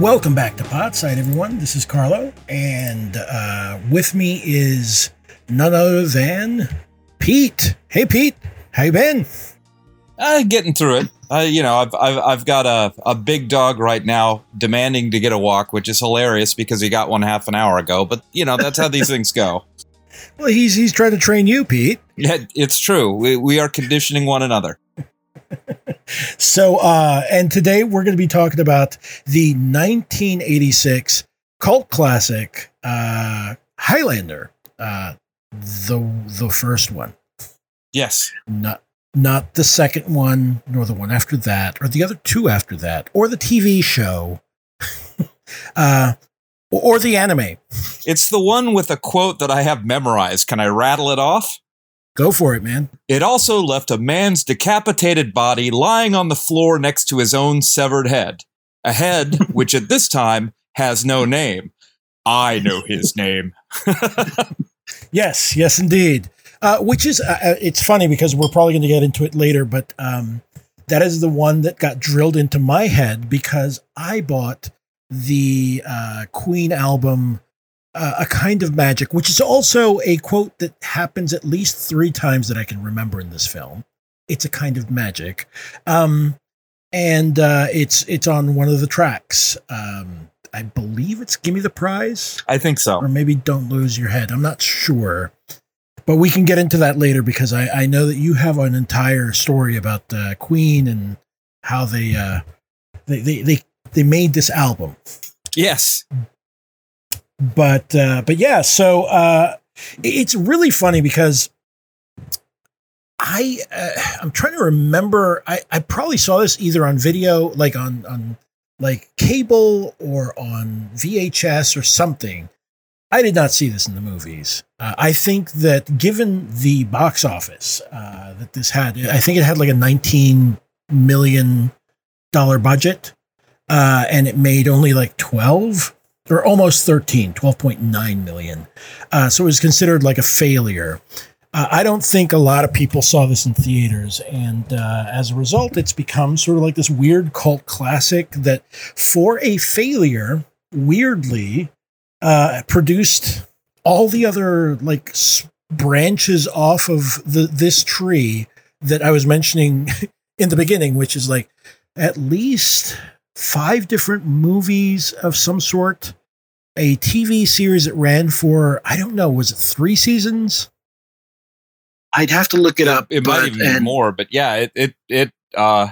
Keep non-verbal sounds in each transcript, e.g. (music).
Welcome back to Podside, everyone. This is Carlo, and uh, with me is none other than Pete. Hey, Pete, how you been? Uh, getting through it. Uh, you know, I've, I've I've got a, a big dog right now demanding to get a walk, which is hilarious because he got one half an hour ago. But you know, that's how these (laughs) things go. Well, he's he's trying to train you, Pete. Yeah, it's true. We we are conditioning one another. (laughs) So, uh, and today we're going to be talking about the 1986 cult classic uh, Highlander, uh, the the first one, Yes. not not the second one, nor the one after that, or the other two after that, or the TV show, (laughs) uh, or the anime. It's the one with a quote that I have memorized. Can I rattle it off? Go for it, man. It also left a man's decapitated body lying on the floor next to his own severed head. A head (laughs) which at this time has no name. I know his name. (laughs) Yes, yes, indeed. Uh, which is, uh, uh, it's funny because we're probably going to get into it later, but um, that is the one that got drilled into my head because I bought the uh, Queen album, uh, A Kind of Magic, which is also a quote that happens at least three times that I can remember in this film. It's a kind of magic. Um, and uh, it's it's on one of the tracks. Um, I believe it's "Give Me the Prize." I think so. or maybe don't lose your head. I'm not sure. But we can get into that later because I, I know that you have an entire story about uh, Queen and how they, uh, they, they they they made this album. Yes. But uh, but yeah, so uh, it's really funny because I uh, I'm trying to remember. I, I probably saw this either on video, like on on like cable or on VHS or something. I did not see this in the movies. Uh, I think that given the box office uh, that this had, I think it had like a 19 million dollar budget, uh, and it made only like 12 or almost 13, 12.9 million. Uh, so it was considered like a failure. Uh, I don't think a lot of people saw this in theaters, and uh, as a result, it's become sort of like this weird cult classic that, for a failure, weirdly uh, produced all the other like branches off of the this tree that I was mentioning (laughs) in the beginning, which is like at least five different movies of some sort, a TV series that ran for I don't know, was it three seasons? I'd have to look it up. It might but- even be more, but yeah, it it it uh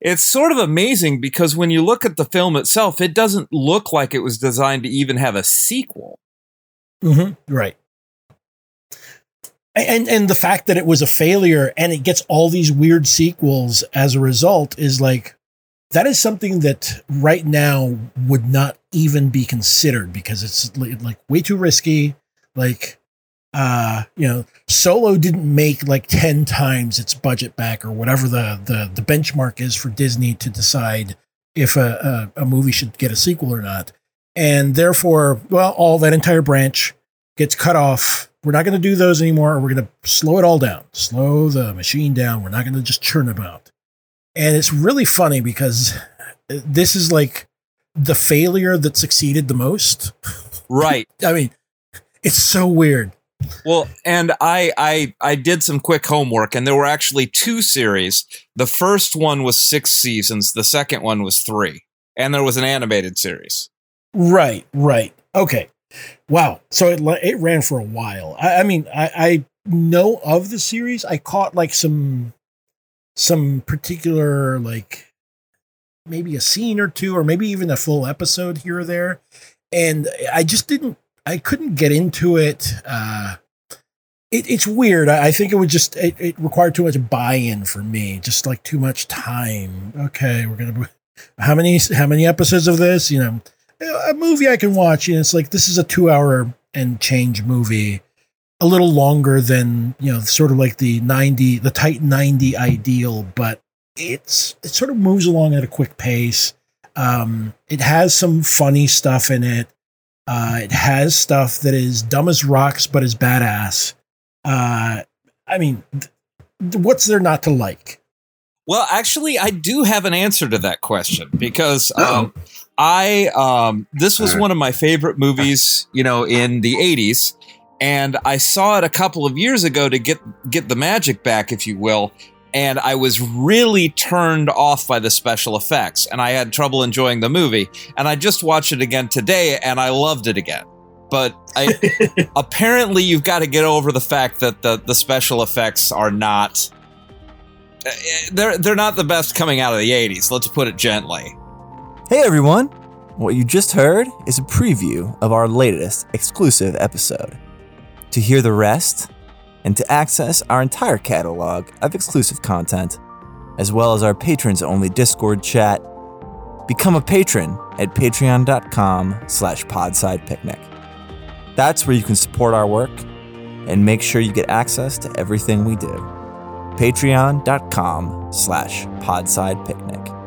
it's sort of amazing because when you look at the film itself, it doesn't look like it was designed to even have a sequel. Mhm, right. And and the fact that it was a failure and it gets all these weird sequels as a result is like that is something that right now would not even be considered because it's like way too risky. Like, uh, you know, Solo didn't make like ten times its budget back or whatever the the the benchmark is for Disney to decide if a, a, a movie should get a sequel or not and therefore, well, all that entire branch gets cut off. We're not going to do those anymore. We're going to slow it all down, slow the machine down. We're not going to just churn about. And it's really funny because this is like the failure that succeeded the most. Right. (laughs) I mean, it's so weird. Well, and I I I did some quick homework and there were actually two series. The first one was 6 seasons, the second one was 3. And there was an animated series. Right, right. Okay. Wow. So it it ran for a while. I, I mean, I, I know of the series. I caught like some some particular like maybe a scene or two, or maybe even a full episode here or there, and I just didn't. I couldn't get into it. Uh, it it's weird. I, I think it would just it, it required too much buy-in for me. Just like too much time. Okay, we're gonna. (laughs) How many how many episodes of this? You know a movie I can watch. You know, it's like this is a two hour and change movie, a little longer than you know, sort of like the ninety, the tight ninety ideal, but it's it sort of moves along at a quick pace. Um, it has some funny stuff in it. Uh, it has stuff that is dumb as rocks but is badass. Uh, I mean, th- what's there not to like? Well, actually, I do have an answer to that question because um, I um, this was one of my favorite movies, you know, in the '80s, and I saw it a couple of years ago to get get the magic back, if you will. And I was really turned off by the special effects, and I had trouble enjoying the movie. And I just watched it again today, and I loved it again. But I (laughs) apparently you've got to get over the fact that the the special effects are not uh, they're they're not the best coming out of the 80s. Let's put it gently. Hey everyone! What you just heard is a preview of our latest exclusive episode. To hear the rest, and to access our entire catalog of exclusive content, as well as our patrons only Discord chat, become a patron at patreon.com slash podsidepicnic. That's where you can support our work and make sure you get access to everything we do. Patreon.com slash podsidepicnic.